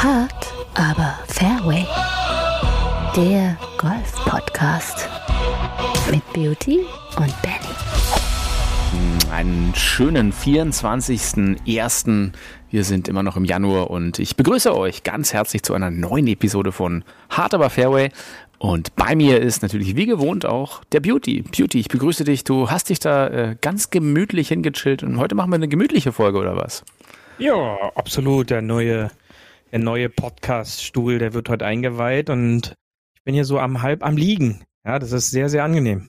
Hart, aber Fairway. Der Golf-Podcast mit Beauty und Benny. Einen schönen 24.01. Wir sind immer noch im Januar und ich begrüße euch ganz herzlich zu einer neuen Episode von Hart aber Fairway. Und bei mir ist natürlich wie gewohnt auch der Beauty. Beauty, ich begrüße dich. Du hast dich da äh, ganz gemütlich hingechillt und heute machen wir eine gemütliche Folge oder was? Ja, absolut. Der neue, der neue Podcast-Stuhl, der wird heute eingeweiht und ich bin hier so am halb am Liegen. Ja, das ist sehr, sehr angenehm.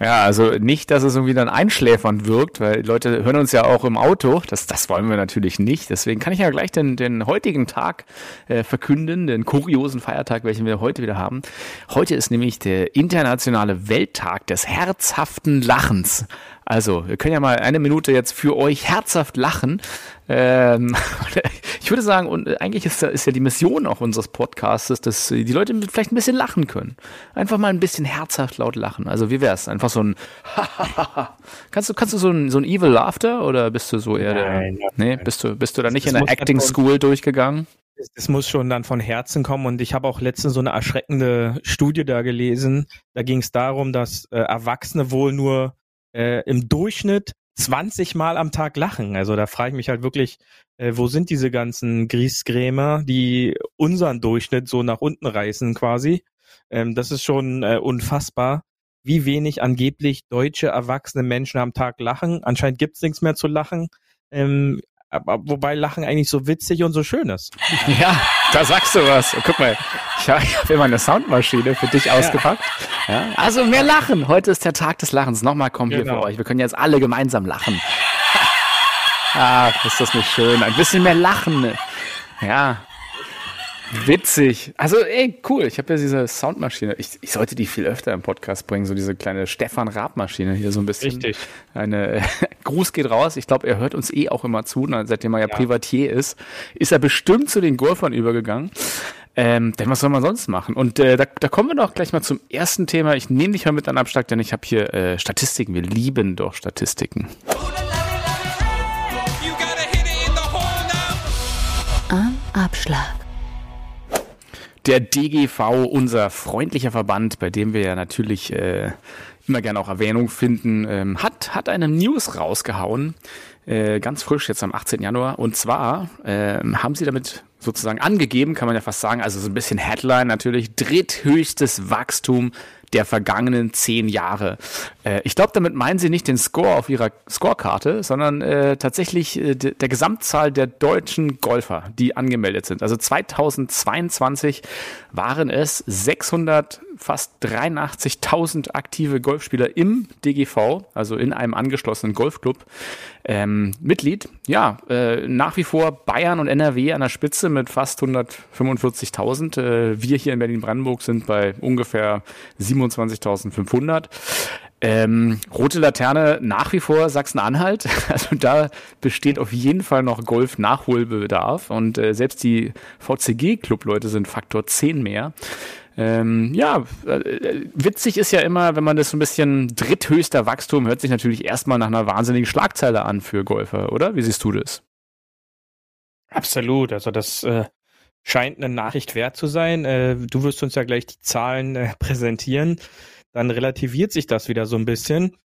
Ja, also nicht, dass es irgendwie dann einschläfernd wirkt, weil Leute hören uns ja auch im Auto. Das, das wollen wir natürlich nicht. Deswegen kann ich ja gleich den, den heutigen Tag äh, verkünden, den kuriosen Feiertag, welchen wir heute wieder haben. Heute ist nämlich der internationale Welttag des herzhaften Lachens. Also, wir können ja mal eine Minute jetzt für euch herzhaft lachen. Ähm, ich würde sagen, und eigentlich ist, ist ja die Mission auch unseres Podcasts, dass die Leute vielleicht ein bisschen lachen können. Einfach mal ein bisschen herzhaft laut lachen. Also, wie wär's? Einfach so ein kannst du kannst du so ein, so ein Evil Laughter oder bist du so eher Nein, der Nee, bist du bist du da nicht in der Acting School durchgegangen? Es muss schon dann von Herzen kommen und ich habe auch letztens so eine erschreckende Studie da gelesen. Da ging es darum, dass äh, Erwachsene wohl nur äh, im Durchschnitt 20 Mal am Tag lachen. Also da frage ich mich halt wirklich, äh, wo sind diese ganzen Griesgrämer, die unseren Durchschnitt so nach unten reißen quasi. Ähm, das ist schon äh, unfassbar, wie wenig angeblich deutsche erwachsene Menschen am Tag lachen. Anscheinend gibt's nichts mehr zu lachen. Ähm, aber wobei Lachen eigentlich so witzig und so schön ist. Ja, da sagst du was. Guck mal, ich habe hab immer eine Soundmaschine für dich ausgepackt. Ja, also mehr lachen. Heute ist der Tag des Lachens. Nochmal kommen hier Genau. für euch. Wir können jetzt alle gemeinsam lachen. Ach, ist das nicht schön. Ein bisschen mehr lachen. Ja. Witzig. Also, ey, cool. Ich habe ja diese Soundmaschine. Ich, ich sollte die viel öfter im Podcast bringen. So diese kleine Stefan Raab-Maschine hier so ein bisschen. Richtig. Eine Gruß geht raus. Ich glaube, er hört uns eh auch immer zu, seitdem er ja, Ja. Privatier ist. Ist er bestimmt zu den Golfern übergegangen. Ähm, denn was soll man sonst machen? Und äh, da, da kommen wir doch gleich mal zum ersten Thema. Ich nehme dich mal mit an Abschlag, denn ich habe hier äh, Statistiken. Wir lieben doch Statistiken. You gotta Der DGV, unser freundlicher Verband, bei dem wir ja natürlich äh, immer gerne auch Erwähnung finden, ähm, hat, hat eine News rausgehauen, äh, ganz frisch jetzt am 18. Januar. Und zwar ähm, haben sie damit sozusagen angegeben, kann man ja fast sagen, also so ein bisschen Headline natürlich, dritthöchstes Wachstum der vergangenen zehn Jahre. Äh, ich glaube, damit meinen sie nicht den Score auf ihrer Scorekarte, sondern äh, tatsächlich äh, de- der Gesamtzahl der deutschen Golfer, die angemeldet sind. Also 2022 waren es 600, fast 83.000 aktive Golfspieler im DGV, also in einem angeschlossenen Golfclub. Ähm, Mitglied, ja, äh, nach wie vor Bayern und NRW an der Spitze mit fast 145.000. Äh, wir hier in Berlin-Brandenburg sind bei ungefähr 27.500. Ähm, rote Laterne nach wie vor Sachsen-Anhalt. Also da besteht auf jeden Fall noch Golf-Nachholbedarf. Und äh, selbst die VCG-Clubleute sind Faktor 10 mehr. Ähm, ja, äh, witzig ist ja immer, wenn man das so ein bisschen dritthöchster Wachstum hört sich natürlich erstmal nach einer wahnsinnigen Schlagzeile an für Golfer, oder? Wie siehst du das? Absolut. Also das äh, scheint eine Nachricht wert zu sein. Äh, du wirst uns ja gleich die Zahlen äh, präsentieren. Dann relativiert sich das wieder so ein bisschen.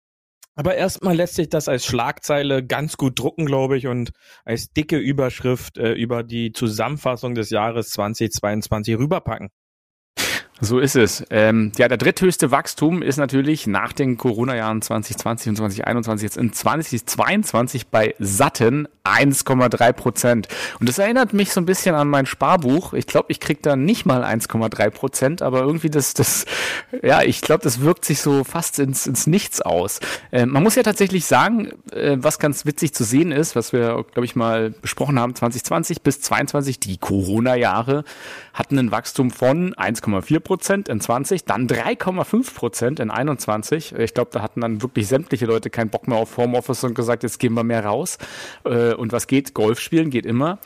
Aber erstmal lässt sich das als Schlagzeile ganz gut drucken, glaube ich, und als dicke Überschrift äh, über die Zusammenfassung des Jahres 2022 rüberpacken. So ist es. Ähm, ja, der dritthöchste Wachstum ist natürlich nach den Corona-Jahren 2020 und 2021 jetzt in 2022 bei satten 1,3 Prozent. Und das erinnert mich so ein bisschen an mein Sparbuch. Ich glaube, ich krieg da nicht mal 1,3 Prozent, aber irgendwie das, das, ja, ich glaube, das wirkt sich so fast ins, ins Nichts aus. Äh, man muss ja tatsächlich sagen, äh, was ganz witzig zu sehen ist, was wir, glaube ich, mal besprochen haben, 2020 bis 22, die Corona-Jahre hatten ein Wachstum von 1,4 Prozent in 20, dann 3,5 Prozent in 21. Ich glaube, da hatten dann wirklich sämtliche Leute keinen Bock mehr auf Homeoffice und gesagt, jetzt gehen wir mehr raus. Äh, und was geht? Golf spielen geht immer.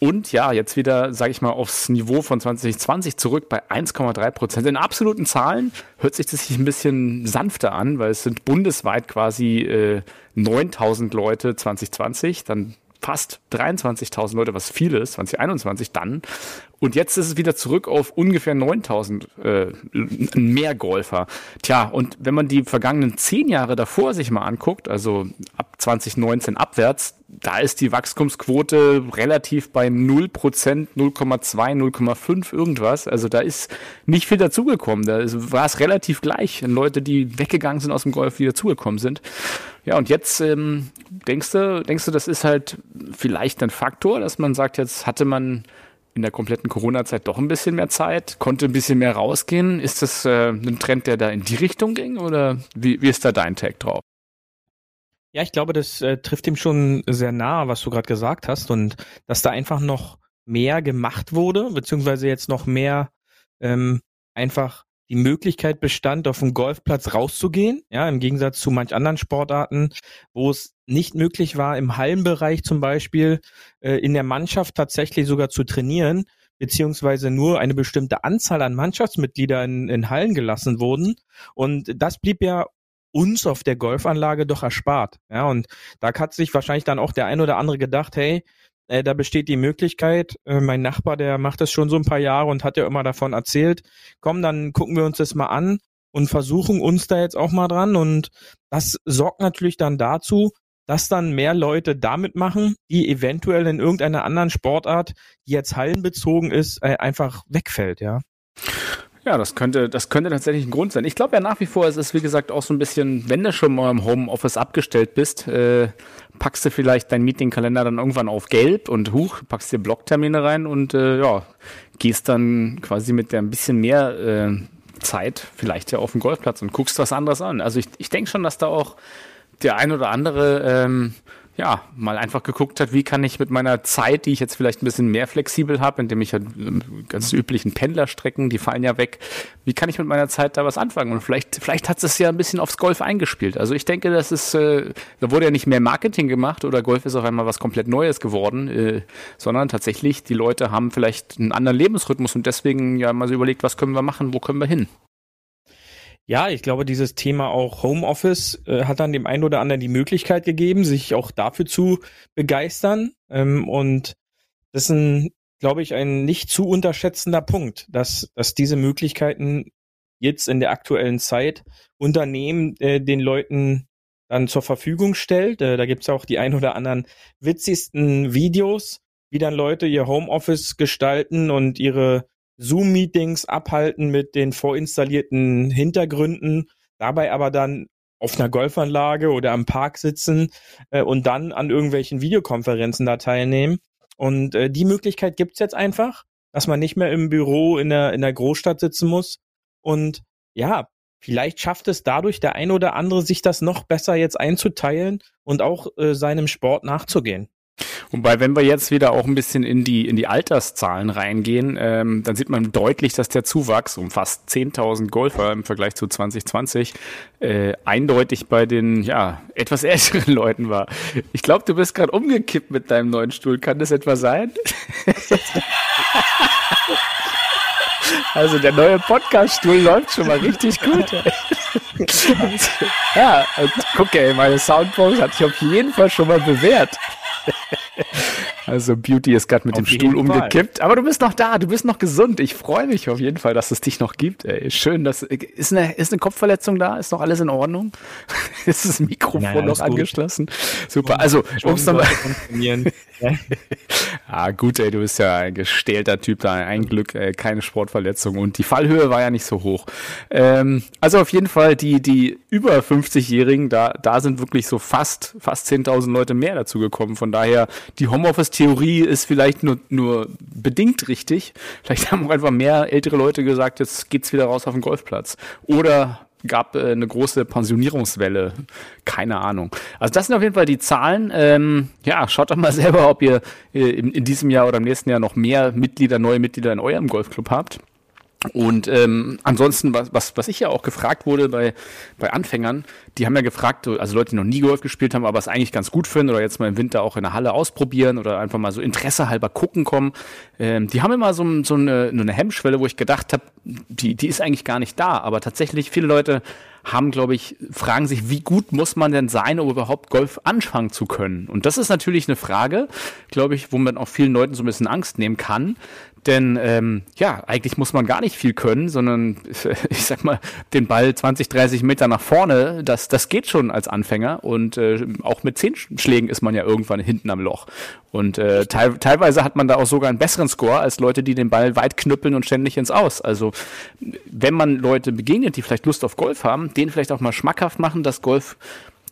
Und ja, jetzt wieder, sage ich mal, aufs Niveau von 2020 zurück bei 1,3 Prozent. In absoluten Zahlen hört sich das ein bisschen sanfter an, weil es sind bundesweit quasi äh, 9000 Leute 2020, dann fast 23.000 Leute, was viel ist, 2021 dann. Und jetzt ist es wieder zurück auf ungefähr 9000 äh, mehr Golfer. Tja, und wenn man die vergangenen zehn Jahre davor sich mal anguckt, also ab 2019 abwärts, da ist die Wachstumsquote relativ bei 0%, 0,2, 0,5 irgendwas. Also da ist nicht viel dazugekommen. Da war es relativ gleich. Leute, die weggegangen sind aus dem Golf, wieder zugekommen sind. Ja, und jetzt ähm, denkst du, denkst du, das ist halt vielleicht ein Faktor, dass man sagt, jetzt hatte man in der kompletten Corona-Zeit doch ein bisschen mehr Zeit, konnte ein bisschen mehr rausgehen. Ist das äh, ein Trend, der da in die Richtung ging oder wie, wie ist da dein Tag drauf? Ja, ich glaube, das äh, trifft ihm schon sehr nah, was du gerade gesagt hast und dass da einfach noch mehr gemacht wurde, beziehungsweise jetzt noch mehr ähm, einfach die Möglichkeit bestand, auf dem Golfplatz rauszugehen, ja, im Gegensatz zu manch anderen Sportarten, wo es nicht möglich war, im Hallenbereich zum Beispiel äh, in der Mannschaft tatsächlich sogar zu trainieren, beziehungsweise nur eine bestimmte Anzahl an Mannschaftsmitgliedern in, in Hallen gelassen wurden. Und das blieb ja uns auf der Golfanlage doch erspart. Ja, und da hat sich wahrscheinlich dann auch der ein oder andere gedacht, hey, äh, da besteht die Möglichkeit, äh, mein Nachbar, der macht das schon so ein paar Jahre und hat ja immer davon erzählt, komm, dann gucken wir uns das mal an und versuchen uns da jetzt auch mal dran. Und das sorgt natürlich dann dazu, dass dann mehr Leute damit machen, die eventuell in irgendeiner anderen Sportart, die jetzt hallenbezogen ist, äh, einfach wegfällt, ja. Ja, das könnte, das könnte tatsächlich ein Grund sein. Ich glaube ja nach wie vor, es ist wie gesagt auch so ein bisschen, wenn du schon mal im Homeoffice abgestellt bist, äh, packst du vielleicht deinen Meetingkalender dann irgendwann auf gelb und huch, packst dir Blocktermine rein und äh, ja, gehst dann quasi mit der ein bisschen mehr äh, Zeit vielleicht ja auf den Golfplatz und guckst was anderes an. Also ich, ich denke schon, dass da auch der ein oder andere ähm, ja, mal einfach geguckt hat, wie kann ich mit meiner Zeit, die ich jetzt vielleicht ein bisschen mehr flexibel habe, indem ich ja ähm, ganz üblichen Pendlerstrecken, die fallen ja weg, wie kann ich mit meiner Zeit da was anfangen? Und vielleicht, vielleicht hat es ja ein bisschen aufs Golf eingespielt. Also ich denke, das ist, äh, da wurde ja nicht mehr Marketing gemacht oder Golf ist auf einmal was komplett Neues geworden, äh, sondern tatsächlich, die Leute haben vielleicht einen anderen Lebensrhythmus und deswegen ja mal so überlegt, was können wir machen, wo können wir hin? Ja, ich glaube, dieses Thema auch Homeoffice äh, hat dann dem einen oder anderen die Möglichkeit gegeben, sich auch dafür zu begeistern. Ähm, und das ist ein, glaube ich, ein nicht zu unterschätzender Punkt, dass, dass diese Möglichkeiten jetzt in der aktuellen Zeit Unternehmen äh, den Leuten dann zur Verfügung stellt. Äh, da gibt's auch die ein oder anderen witzigsten Videos, wie dann Leute ihr Homeoffice gestalten und ihre Zoom-Meetings abhalten mit den vorinstallierten Hintergründen, dabei aber dann auf einer Golfanlage oder am Park sitzen äh, und dann an irgendwelchen Videokonferenzen da teilnehmen. Und äh, die Möglichkeit gibt's jetzt einfach, dass man nicht mehr im Büro in der, in der Großstadt sitzen muss. Und ja, vielleicht schafft es dadurch der ein oder andere, sich das noch besser jetzt einzuteilen und auch äh, seinem Sport nachzugehen. Wobei, wenn wir jetzt wieder auch ein bisschen in die, in die Alterszahlen reingehen, ähm, dann sieht man deutlich, dass der Zuwachs um fast 10.000 Golfer im Vergleich zu 2020 äh, eindeutig bei den ja, etwas älteren Leuten war. Ich glaube, du bist gerade umgekippt mit deinem neuen Stuhl. Kann das etwa sein? Also der neue Podcast-Stuhl läuft schon mal richtig gut. ja, und guck ey, meine Soundbox hat sich auf jeden Fall schon mal bewährt. Also Beauty ist gerade mit auf dem Stuhl umgekippt. Aber du bist noch da, du bist noch gesund. Ich freue mich auf jeden Fall, dass es dich noch gibt. Ey. Schön, dass ist eine, ist eine Kopfverletzung da? Ist noch alles in Ordnung? ist das Mikrofon naja, noch angeschlossen? Super. Also, um es nochmal. ah, gut, ey, du bist ja ein gestählter Typ da. Ein Glück, ey, keine Sportverletzung. Und die Fallhöhe war ja nicht so hoch. Ähm, also auf jeden Fall, die, die über 50-Jährigen, da, da sind wirklich so fast, fast 10.000 Leute mehr dazu gekommen. Von daher, die Homeoffice-Theorie ist vielleicht nur, nur bedingt richtig. Vielleicht haben auch einfach mehr ältere Leute gesagt, jetzt geht's wieder raus auf den Golfplatz. Oder gab äh, eine große Pensionierungswelle. Keine Ahnung. Also das sind auf jeden Fall die Zahlen. Ähm, ja, schaut doch mal selber, ob ihr äh, in, in diesem Jahr oder im nächsten Jahr noch mehr Mitglieder, neue Mitglieder in eurem Golfclub habt. Und ähm, ansonsten, was, was, was ich ja auch gefragt wurde bei, bei Anfängern, die haben ja gefragt, also Leute, die noch nie Golf gespielt haben, aber es eigentlich ganz gut finden oder jetzt mal im Winter auch in der Halle ausprobieren oder einfach mal so Interesse halber gucken kommen, ähm, die haben immer so, so eine, eine Hemmschwelle, wo ich gedacht habe, die, die ist eigentlich gar nicht da. Aber tatsächlich, viele Leute haben, glaube ich, fragen sich, wie gut muss man denn sein, um überhaupt Golf anfangen zu können? Und das ist natürlich eine Frage, glaube ich, wo man auch vielen Leuten so ein bisschen Angst nehmen kann. Denn ähm, ja, eigentlich muss man gar nicht viel können, sondern ich sag mal, den Ball 20, 30 Meter nach vorne, das, das geht schon als Anfänger. Und äh, auch mit zehn Schlägen ist man ja irgendwann hinten am Loch. Und äh, te teilweise hat man da auch sogar einen besseren Score als Leute, die den Ball weit knüppeln und ständig ins Aus. Also wenn man Leute begegnet, die vielleicht Lust auf Golf haben, denen vielleicht auch mal schmackhaft machen, dass Golf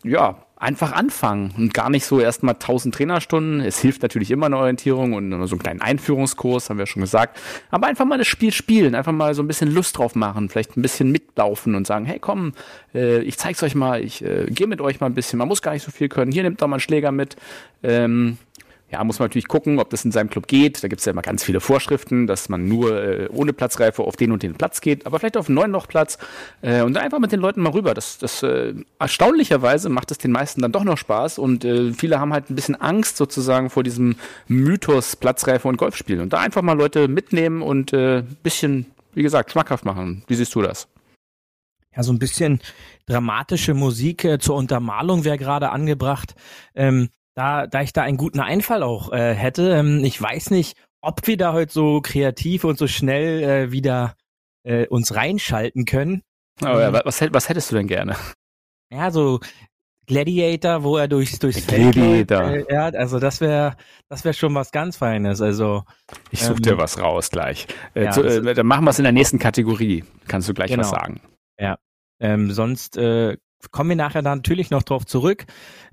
ja einfach anfangen und gar nicht so erstmal 1000 Trainerstunden. Es hilft natürlich immer eine Orientierung und so einen kleinen Einführungskurs, haben wir schon gesagt. Aber einfach mal das Spiel spielen, einfach mal so ein bisschen Lust drauf machen, vielleicht ein bisschen mitlaufen und sagen, hey komm, äh, ich zeig's euch mal, ich äh, gehe mit euch mal ein bisschen, man muss gar nicht so viel können. Hier nimmt doch mal einen Schläger mit. Ähm, ja, muss man natürlich gucken, ob das in seinem Club geht. Da gibt es ja immer ganz viele Vorschriften, dass man nur äh, ohne Platzreife auf den und den Platz geht, aber vielleicht auf einen neuen Lochplatz äh, und einfach mit den Leuten mal rüber. Das, das äh, erstaunlicherweise macht es den meisten dann doch noch Spaß und äh, viele haben halt ein bisschen Angst sozusagen vor diesem Mythos Platzreife und Golfspielen. Und da einfach mal Leute mitnehmen und äh, bisschen, wie gesagt, schmackhaft machen. Wie siehst du das? Ja, so ein bisschen dramatische Musik äh, zur Untermalung wäre gerade angebracht. Ähm, da, da ich da einen guten Einfall auch äh, hätte. Ähm, ich weiß nicht, ob wir da heute so kreativ und so schnell äh, wieder äh, uns reinschalten können. Oh, ja, was, was hättest du denn gerne? Ja, so Gladiator, wo er durchs durchs Gladiator. Feld läuft, äh, ja, also das wäre das wäre schon was ganz Feines. Also ich such ähm, dir was raus gleich. Äh, ja, zu, äh, dann machen wir es in der nächsten Kategorie. Kannst du gleich Genau. was sagen? Ja, ähm, sonst äh, kommen wir nachher dann natürlich noch drauf zurück.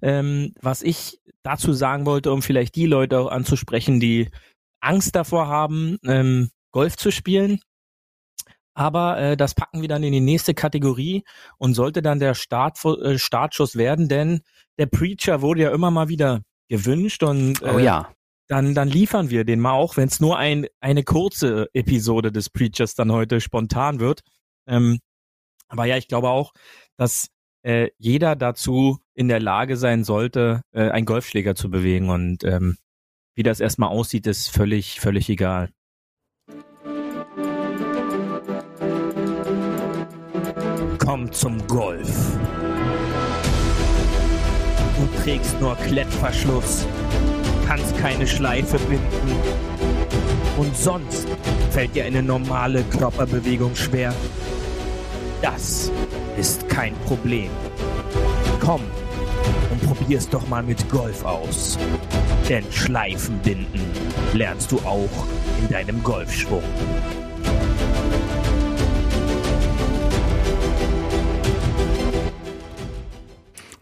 Ähm, was ich dazu sagen wollte, um vielleicht die Leute auch anzusprechen, die Angst davor haben, ähm, Golf zu spielen. Aber äh, das packen wir dann in die nächste Kategorie und sollte dann der Start, äh, Startschuss werden, denn der Preacher wurde ja immer mal wieder gewünscht und äh, Oh ja. dann, dann liefern wir den mal auch, wenn es nur ein, eine kurze Episode des Preachers dann heute spontan wird. Ähm, aber ja, ich glaube auch, dass äh, jeder dazu in der Lage sein sollte, äh, einen Golfschläger zu bewegen. Und ähm, wie das erstmal aussieht, ist völlig, völlig egal. Komm zum Golf. Du trägst nur Klettverschluss, kannst keine Schleife binden. Und sonst fällt dir eine normale Körperbewegung schwer. Das ist kein Problem. Komm und probier's doch mal mit Golf aus. Denn Schleifen binden lernst du auch in deinem Golfschwung.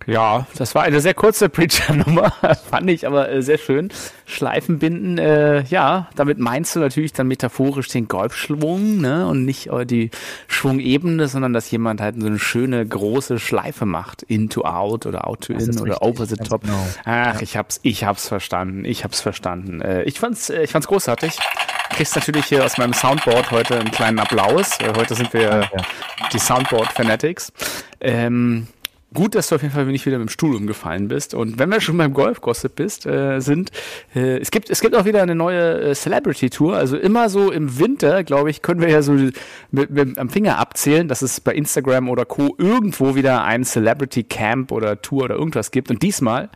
Ja, das war eine sehr kurze Preacher-Nummer, fand ich aber äh, sehr schön. Schleifen binden, äh, ja, damit meinst du natürlich dann metaphorisch den Golfschwung, ne, und nicht äh, die Schwungebene, sondern dass jemand halt so eine schöne große Schleife macht, in to out oder out to in oder over the top. genau. Ach, ich hab's, ich hab's verstanden, ich hab's verstanden. Äh, ich fand's, äh, ich fand's großartig. Kriegst natürlich hier aus meinem Soundboard heute einen kleinen Applaus. Äh, heute sind wir Danke. die Soundboard Fanatics. Ähm, Gut, dass du auf jeden Fall nicht wieder mit dem Stuhl umgefallen bist. Und wenn wir schon beim Golf-Gossip bist, äh, sind, äh, es gibt, es gibt auch wieder eine neue äh, Celebrity-Tour. Also immer so im Winter, glaube ich, können wir ja so mit, mit, am Finger abzählen, dass es bei Instagram oder Co. irgendwo wieder ein Celebrity-Camp oder Tour oder irgendwas gibt. Und diesmal,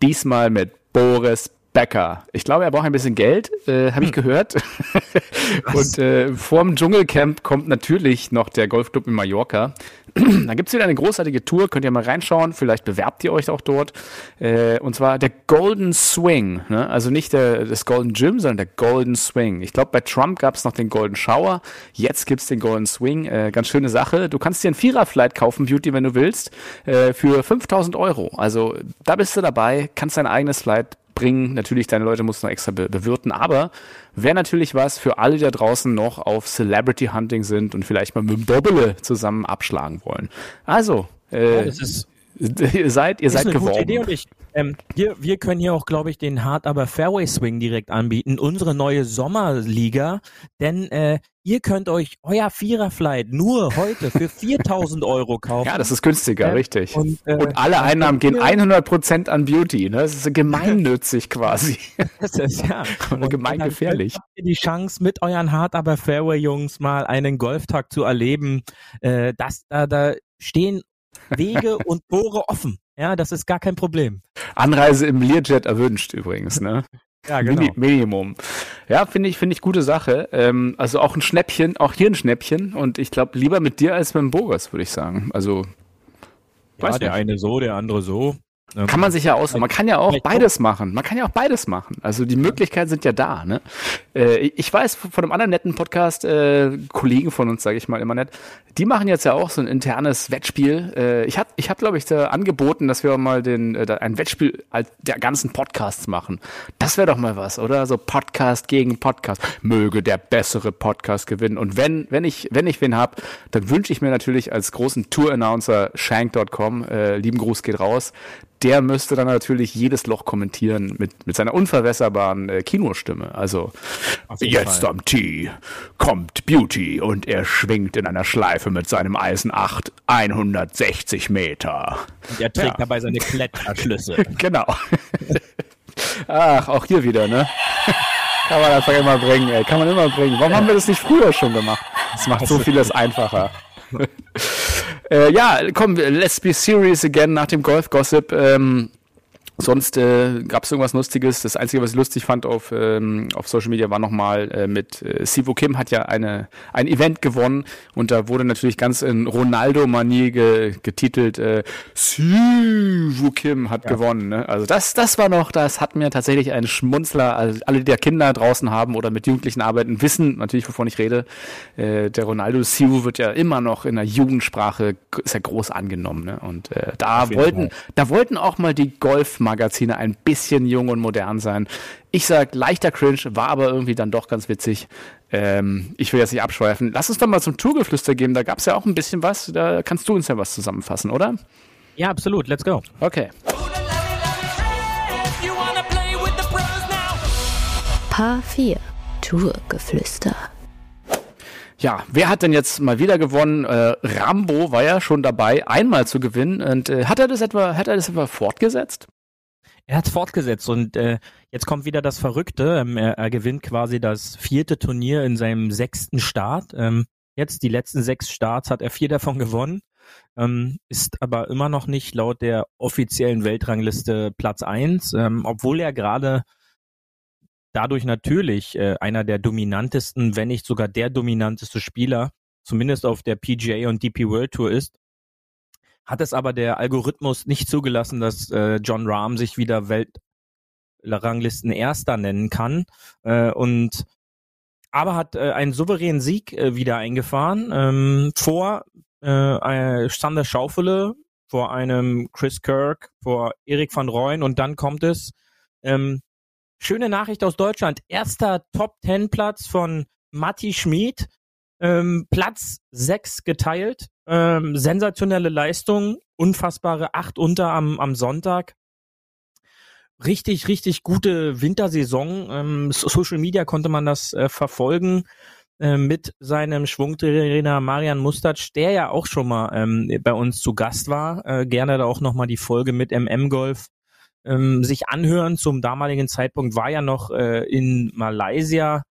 diesmal mit Boris Becker. Ich glaube, er braucht ein bisschen Geld, äh, habe ich gehört. Und äh, vorm Dschungelcamp kommt natürlich noch der Golfclub in Mallorca. da gibt's wieder eine großartige Tour, könnt ihr mal reinschauen, vielleicht bewerbt ihr euch auch dort. Äh, und zwar der Golden Swing. Ne? Also nicht der, das Golden Gym, sondern der Golden Swing. Ich glaube, bei Trump gab's noch den Golden Shower, jetzt gibt's den Golden Swing. Äh, ganz schöne Sache. Du kannst dir einen Vierer-Flight kaufen, Beauty, wenn du willst, äh, für 5000 Euro. Also da bist du dabei, kannst dein eigenes Flight bringen. Natürlich, deine Leute musst du noch extra be bewirten, aber wäre natürlich was für alle, die da draußen noch auf Celebrity Hunting sind und vielleicht mal mit dem Doppele zusammen abschlagen wollen. Also, äh, das ist ihr seid, ihr seid ist und ähm, wir, wir können hier auch, glaube ich, den Hard aber Fairway Swing direkt anbieten, unsere neue Sommerliga, denn äh, ihr könnt euch euer Viererflight nur heute für 4000 Euro kaufen. Ja, das ist günstiger, Ja, richtig. Und, und, äh, alle dann Einnahmen gehen könnt ihr- 100% an Beauty. Ne? Das ist gemeinnützig quasi. Das ist ja Und gemein dann gefährlich. Habt ihr die Chance, mit euren Hard aber Fairway Jungs mal einen Golftag zu erleben. Äh, das, da, da, stehen Wege und Tore offen. Ja, das ist gar kein Problem. Anreise im Learjet erwünscht übrigens, ne? Ja, Mini Minimum. Ja, finde ich, finde ich gute Sache. Ähm, also auch ein Schnäppchen, auch hier ein Schnäppchen. Und ich glaube, lieber mit dir als mit dem Bogas, würde ich sagen. Also, Ja, der nicht. eine so, der andere so. Kann man sich ja aus. Man kann ja auch beides machen. Man kann ja auch beides machen. Also die Möglichkeiten sind ja da. Ne? Äh, ich weiß von einem anderen netten Podcast, äh, Kollegen von uns, sage ich mal immer nett, die machen jetzt ja auch so ein internes Wettspiel. Äh, ich habe, ich hab, glaube ich, da angeboten, dass wir mal den äh, ein Wettspiel als der ganzen Podcasts machen. Das wäre doch mal was, oder? So Podcast gegen Podcast. Möge der bessere Podcast gewinnen. Und wenn, wenn ich, wenn ich wen hab, dann wünsche ich mir natürlich als großen Tour-Announcer Shank.com, äh, lieben Gruß geht raus, der müsste dann natürlich jedes Loch kommentieren mit, mit seiner unverwässerbaren äh, Kinostimme. Also jetzt Fall. am Tee kommt Beauty und er schwingt in einer Schleife mit seinem Eisen 8 160 Meter. Und er trägt Ja. dabei seine Klettverschlüsse. Genau. Ach, auch hier wieder, ne? Kann man einfach immer bringen, ey. Kann man immer bringen. Warum haben wir das nicht früher schon gemacht? Das macht so vieles einfacher. Äh, ja, komm, let's be serious again nach dem Golf-Gossip. Ähm, sonst äh, gab es irgendwas Lustiges. Das Einzige, was ich lustig fand auf, ähm, auf Social Media, war nochmal äh, mit äh, Sivo Kim hat ja eine, ein Event gewonnen und da wurde natürlich ganz in Ronaldo-Manier ge, getitelt, äh, Sivo Kim hat gewonnen. Ne? Also das, das war noch, das hat mir tatsächlich einen Schmunzler, also alle, die da Kinder draußen haben oder mit Jugendlichen arbeiten, wissen natürlich, wovon ich rede. Äh, der Ronaldo Sivo wird ja immer noch in der Jugendsprache, ist ja groß angenommen. Ne? Und äh, da wollten, Fall. da wollten auch mal die Golfmagazine ein bisschen jung und modern sein. Ich sag leichter Cringe, war aber irgendwie dann doch ganz witzig. Ähm, ich will jetzt nicht abschweifen. Lass uns doch mal zum Tourgeflüster gehen. Da gab es ja auch ein bisschen was. Da kannst du uns ja was zusammenfassen, oder? ja, absolut. Let's go. Okay. Paar 4. Tourgeflüster. Ja, wer hat denn jetzt mal wieder gewonnen? Äh, Rambo war ja schon dabei, einmal zu gewinnen. Und äh, hat er das etwa, hat er das etwa fortgesetzt? Er hat fortgesetzt und äh, jetzt kommt wieder das Verrückte. Ähm, er, er gewinnt quasi das vierte Turnier in seinem sechsten Start. Ähm, jetzt die letzten sechs Starts hat er vier davon gewonnen, ähm, ist aber immer noch nicht laut der offiziellen Weltrangliste Platz eins, ähm, obwohl er gerade dadurch natürlich äh, einer der dominantesten, wenn nicht sogar der dominanteste Spieler, zumindest auf der PGA und DP World Tour ist hat es aber der Algorithmus nicht zugelassen, dass äh, John Rahm sich wieder Weltranglisten Erster nennen kann äh, und aber hat äh, einen souveränen Sieg äh, wieder eingefahren ähm, vor äh, Sander Schaufele, vor einem Chris Kirk, vor Erik van Rooyen und dann kommt es ähm, schöne Nachricht aus Deutschland. Erster Top Ten Platz von Matti Schmid ähm, Platz 6 geteilt. Ähm, sensationelle Leistung, unfassbare 8 unter am, am Sonntag. Richtig, richtig gute Wintersaison. Ähm, so- Social Media konnte man das äh, verfolgen äh, mit seinem Schwungtrainer Marian Mustac, der ja auch schon mal ähm, bei uns zu Gast war. Äh, gerne da auch nochmal die Folge mit MM Golf ähm, sich anhören. Zum damaligen Zeitpunkt war ja noch äh, in Malaysia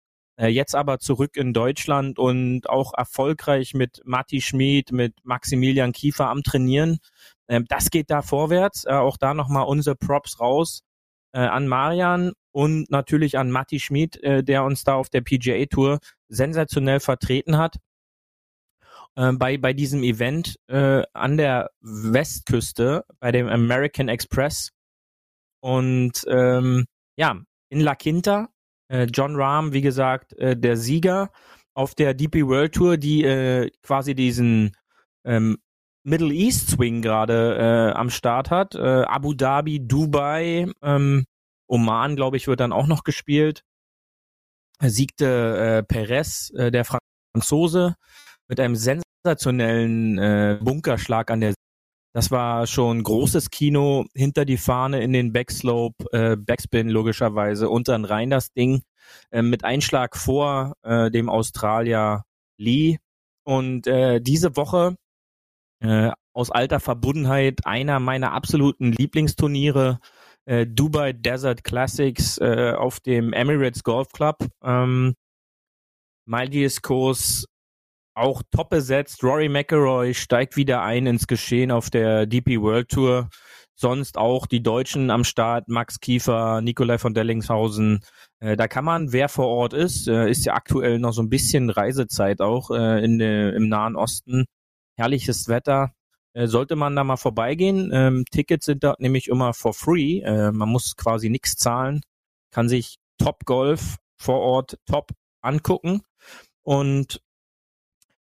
jetzt aber zurück in Deutschland und auch erfolgreich mit Matti Schmid, mit Maximilian Kiefer am Trainieren. Ähm, das geht da vorwärts. Äh, auch da nochmal unsere Props raus äh, an Marian und natürlich an Matti Schmid, äh, der uns da auf der PGA Tour sensationell vertreten hat. Äh, bei, bei diesem Event äh, an der Westküste, bei dem American Express. Und ähm, ja, in La Quinta, äh, John Rahm, wie gesagt, äh, der Sieger auf der DP World Tour, die äh, quasi diesen ähm, Middle East Swing gerade äh, am Start hat. Äh, Abu Dhabi, Dubai, ähm, Oman, glaube ich, wird dann auch noch gespielt. Siegte äh, Perez, äh, der Franzose, mit einem sensationellen äh, Bunkerschlag an der das war schon großes Kino, hinter die Fahne in den Backslope, äh, Backspin logischerweise, unter den Rhein das Ding, äh, mit Einschlag vor äh, dem Australier Lee. Und äh, diese Woche äh, aus alter Verbundenheit einer meiner absoluten Lieblingsturniere, äh, Dubai Desert Classics äh, auf dem Emirates Golf Club. Ähm, Maldives Kurs auch top besetzt. Rory McIlroy steigt wieder ein ins Geschehen auf der DP World Tour. Sonst auch die Deutschen am Start, Max Kiefer, Nikolai von Dellingshausen. Äh, da kann man, wer vor Ort ist, äh, ist ja aktuell noch so ein bisschen Reisezeit auch äh, in, im Nahen Osten. Herrliches Wetter. Äh, sollte man da mal vorbeigehen. Ähm, Tickets sind da nämlich immer for free. Äh, man muss quasi nichts zahlen, kann sich Top Golf vor Ort top angucken. Und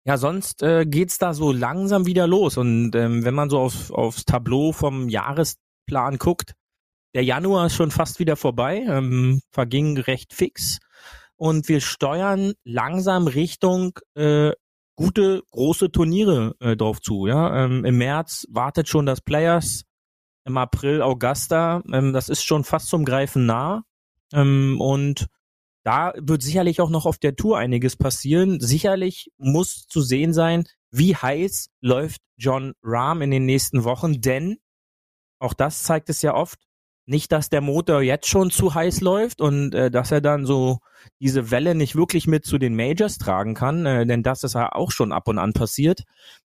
ja, sonst äh, geht's da so langsam wieder los. Und ähm, wenn man so auf, aufs Tableau vom Jahresplan guckt, der Januar ist schon fast wieder vorbei, ähm, verging recht fix. Und wir steuern langsam Richtung äh, gute, große Turniere äh, drauf zu. Ja? Ähm, Im März wartet schon das Players, im April Augusta. Ähm, das ist schon fast zum Greifen nah. Ähm, und da wird sicherlich auch noch auf der Tour einiges passieren. Sicherlich muss zu sehen sein, wie heiß läuft John Rahm in den nächsten Wochen, denn auch das zeigt es ja oft, nicht, dass der Motor jetzt schon zu heiß läuft und äh, dass er dann so diese Welle nicht wirklich mit zu den Majors tragen kann, äh, denn das ist ja auch schon ab und an passiert.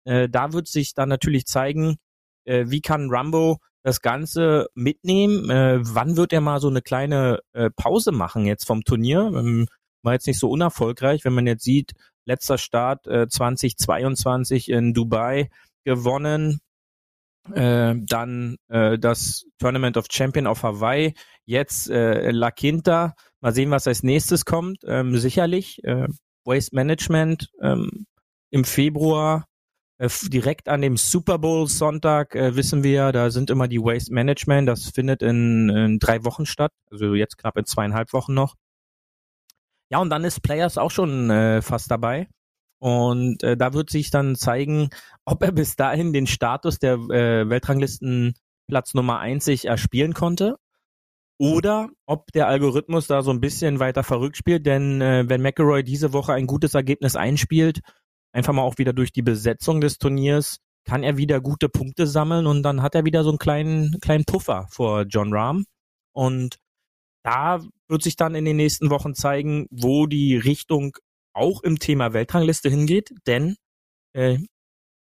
Äh, da wird sich dann natürlich zeigen, äh, wie kann Rambo das Ganze mitnehmen? Äh, wann wird er mal so eine kleine äh, Pause machen jetzt vom Turnier? Ähm, war jetzt nicht so unerfolgreich, wenn man jetzt sieht, letzter Start äh, 2022 in Dubai gewonnen, äh, dann äh, das Tournament of Champion auf Hawaii, jetzt äh, La Quinta. Mal sehen, was als nächstes kommt. Ähm, sicherlich äh, Waste Management ähm, im Februar äh, direkt an dem Super Bowl Sonntag äh, wissen wir, da sind immer die Waste Management. Das findet in, in drei Wochen statt, also jetzt knapp in zweieinhalb Wochen noch. Ja, und dann ist Players auch schon äh, fast dabei. Und äh, da wird sich dann zeigen, ob er bis dahin den Status der äh, Weltranglisten Platz Nummer 1 sich erspielen konnte. Oder ob der Algorithmus da so ein bisschen weiter verrückt spielt, denn äh, wenn McElroy diese Woche ein gutes Ergebnis einspielt, einfach mal auch wieder durch die Besetzung des Turniers, kann er wieder gute Punkte sammeln und dann hat er wieder so einen kleinen, kleinen Puffer vor John Rahm. Und da wird sich dann in den nächsten Wochen zeigen, wo die Richtung auch im Thema Weltrangliste hingeht, denn äh,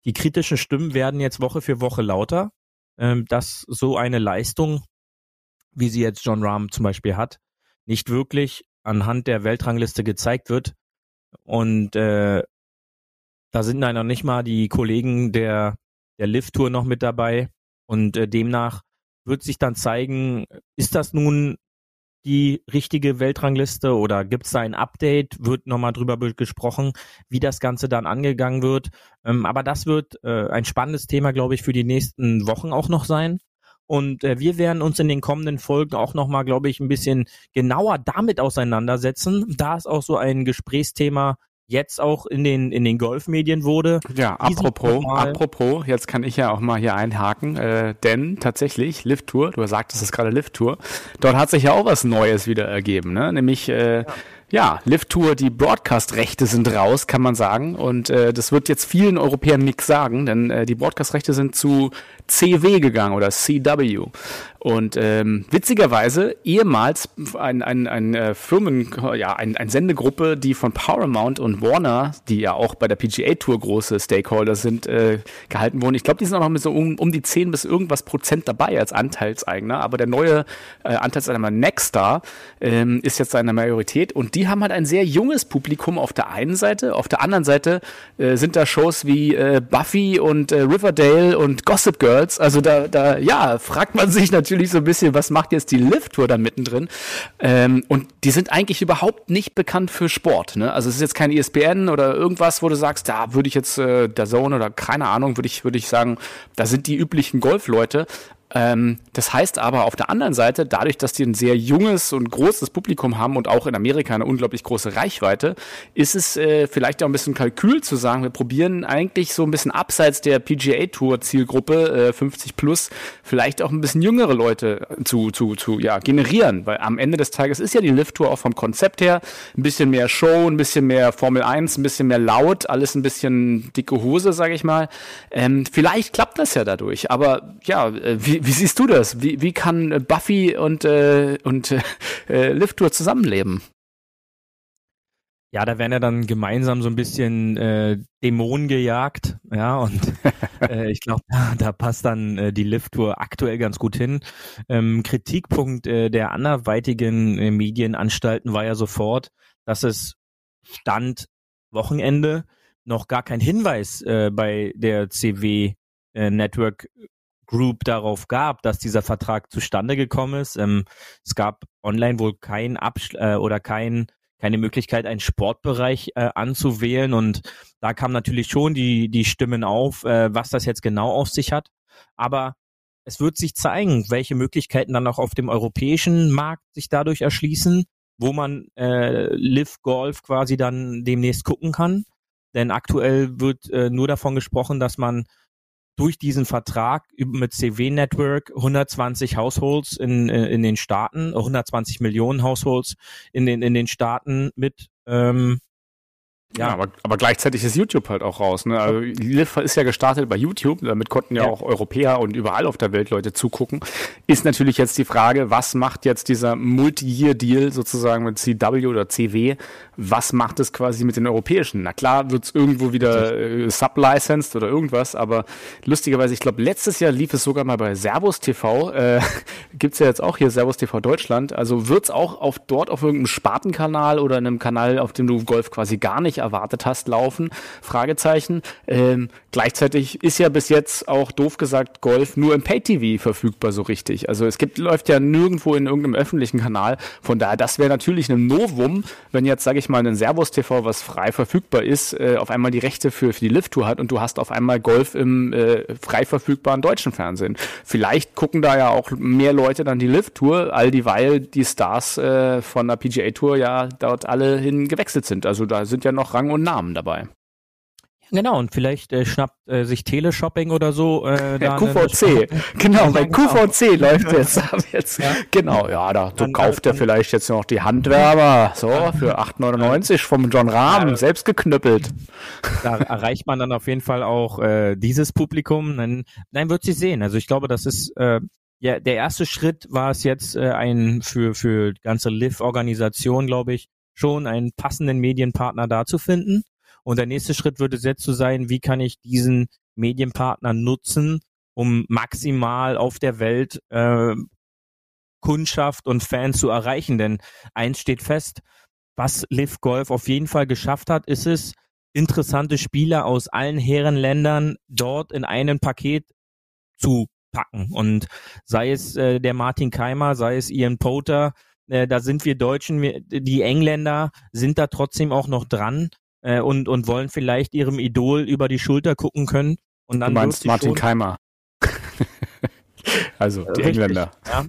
die kritischen Stimmen werden jetzt Woche für Woche lauter, ähm, dass so eine Leistung, wie sie jetzt John Rahm zum Beispiel hat, nicht wirklich anhand der Weltrangliste gezeigt wird. Und äh, da sind noch nicht mal die Kollegen der, der Lift-Tour noch mit dabei. Und äh, demnach wird sich dann zeigen, ist das nun die richtige Weltrangliste oder gibt es da ein Update? Wird nochmal drüber gesprochen, wie das Ganze dann angegangen wird. Ähm, aber das wird äh, ein spannendes Thema, glaube ich, für die nächsten Wochen auch noch sein. Und äh, wir werden uns in den kommenden Folgen auch nochmal, glaube ich, ein bisschen genauer damit auseinandersetzen, da es auch so ein Gesprächsthema jetzt auch in den in den Golfmedien wurde. Ja, apropos, apropos, jetzt kann ich ja auch mal hier einhaken, äh, denn tatsächlich Lift Tour, du sagtest es gerade Lift Tour, dort hat sich ja auch was Neues wieder ergeben, ne? Nämlich äh, ja. Ja, Lift Tour, die Broadcast-Rechte sind raus, kann man sagen. Und äh, das wird jetzt vielen Europäern nichts sagen, denn äh, die Broadcast-Rechte sind zu CW gegangen oder CW. Und ähm, witzigerweise ehemals ein, ein, ein äh, Firmen, ja, ein, ein Sendegruppe, die von Paramount und Warner, die ja auch bei der PGA Tour große Stakeholder sind, äh, gehalten wurden. Ich glaube, die sind auch noch mit so um, um die 10 bis irgendwas Prozent dabei als Anteilseigner. Aber der neue äh, Anteilseigner Nexstar ähm, ist jetzt eine Majorität und die haben halt ein sehr junges Publikum auf der einen Seite. Auf der anderen Seite äh, sind da Shows wie äh, Buffy und äh, Riverdale und Gossip Girls. Also da, da, ja, fragt man sich natürlich, so ein bisschen, was macht jetzt die Lift-Tour da mittendrin? Ähm, und die sind eigentlich überhaupt nicht bekannt für Sport. Ne? Also es ist jetzt kein ESPN oder irgendwas, wo du sagst, da würde ich jetzt äh, der Zone oder keine Ahnung, würde ich, würde ich sagen, da sind die üblichen Golfleute. Ähm, das heißt aber auf der anderen Seite, dadurch, dass die ein sehr junges und großes Publikum haben und auch in Amerika eine unglaublich große Reichweite, ist es äh, vielleicht auch ein bisschen Kalkül zu sagen, wir probieren eigentlich so ein bisschen abseits der PGA Tour Zielgruppe äh, 50 plus vielleicht auch ein bisschen jüngere Leute zu, zu, zu ja, generieren, weil am Ende des Tages ist ja die Lift Tour auch vom Konzept her ein bisschen mehr Show, ein bisschen mehr Formel 1, ein bisschen mehr laut, alles ein bisschen dicke Hose, sage ich mal. Ähm, vielleicht klappt das ja dadurch, aber ja, äh, wie, wie, siehst du das? Wie, wie kann Buffy und, äh, und äh, Lift Tour zusammenleben? Ja, da werden ja dann gemeinsam so ein bisschen äh, Dämonen gejagt, ja, und äh, ich glaube, da, da passt dann äh, die Lift-Tour aktuell ganz gut hin. Ähm, Kritikpunkt äh, der anderweitigen äh, Medienanstalten war ja sofort, dass es Stand Wochenende noch gar kein Hinweis äh, bei der CW äh, Network Group darauf gab, dass dieser Vertrag zustande gekommen ist. Ähm, es gab online wohl kein Abschl äh, oder kein keine Möglichkeit, einen Sportbereich äh, anzuwählen. Und da kamen natürlich schon die, die Stimmen auf, äh, was das jetzt genau auf sich hat. Aber es wird sich zeigen, welche Möglichkeiten dann auch auf dem europäischen Markt sich dadurch erschließen, wo man äh, Live Golf quasi dann demnächst gucken kann. Denn aktuell wird äh, nur davon gesprochen, dass man durch diesen Vertrag mit CW Network 120 Households in, äh, in den Staaten, 120 Millionen Households in den, in den Staaten mit ähm, ja, ja aber, aber gleichzeitig ist YouTube halt auch raus. Ne? Also Liv ist ja gestartet bei YouTube, damit konnten ja, ja, auch Europäer und überall auf der Welt Leute zugucken. Ist natürlich jetzt die Frage, was macht jetzt dieser Multi-Year-Deal sozusagen mit CW oder CW? Was macht es quasi mit den europäischen? Na klar, wird es irgendwo wieder äh, sublicensed oder irgendwas, aber lustigerweise, ich glaube, letztes Jahr lief es sogar mal bei Servus TV. Äh, Gibt ja jetzt auch hier Servus TV Deutschland. Also wird es auch auf dort auf irgendeinem Spartenkanal oder einem Kanal, auf dem du Golf quasi gar nicht erwartet hast, laufen? Fragezeichen. Ähm, gleichzeitig ist ja bis jetzt auch doof gesagt Golf nur im Pay-TV verfügbar so richtig. Also es gibt läuft ja nirgendwo in irgendeinem öffentlichen Kanal. Von daher, das wäre natürlich ein Novum, wenn jetzt, sage ich mal, ein Servus TV, was frei verfügbar ist, äh, auf einmal die Rechte für, für die Lift-Tour hat und du hast auf einmal Golf im äh, frei verfügbaren deutschen Fernsehen. Vielleicht gucken da ja auch mehr Leute dann die Lift-Tour, all dieweil die Stars äh, von der PGA-Tour ja dort alle hin gewechselt sind. Also da sind ja noch Rang und Namen dabei. Genau, und vielleicht äh, schnappt äh, sich Teleshopping oder so. Äh, ja, QVC, genau, bei QVC läuft jetzt, jetzt ja. genau, ja, da so kauft er vielleicht jetzt noch die Handwärmer, so, für 8,99 vom John Rahm, ja. selbst geknüppelt. Da erreicht man dann auf jeden Fall auch äh, dieses Publikum, dann, dann wird sie sehen. Also ich glaube, das ist, äh, ja, der erste Schritt war es jetzt äh, ein für, für die ganze Live-Organisation, glaube ich, schon einen passenden Medienpartner da zu finden. Und der nächste Schritt würde jetzt zu sein, wie kann ich diesen Medienpartner nutzen, um maximal auf der Welt äh, Kundschaft und Fans zu erreichen. Denn eins steht fest, was Liv Golf auf jeden Fall geschafft hat, ist es, interessante Spieler aus allen Herrenländern dort in einem Paket zu packen. Und sei es äh, der Martin Keimer, sei es Ian Poter, äh, da sind wir Deutschen, wir, die Engländer sind da trotzdem auch noch dran äh, und, und wollen vielleicht ihrem Idol über die Schulter gucken können. Und dann du meinst Martin Keimer. also die Richtig, Engländer. Ja.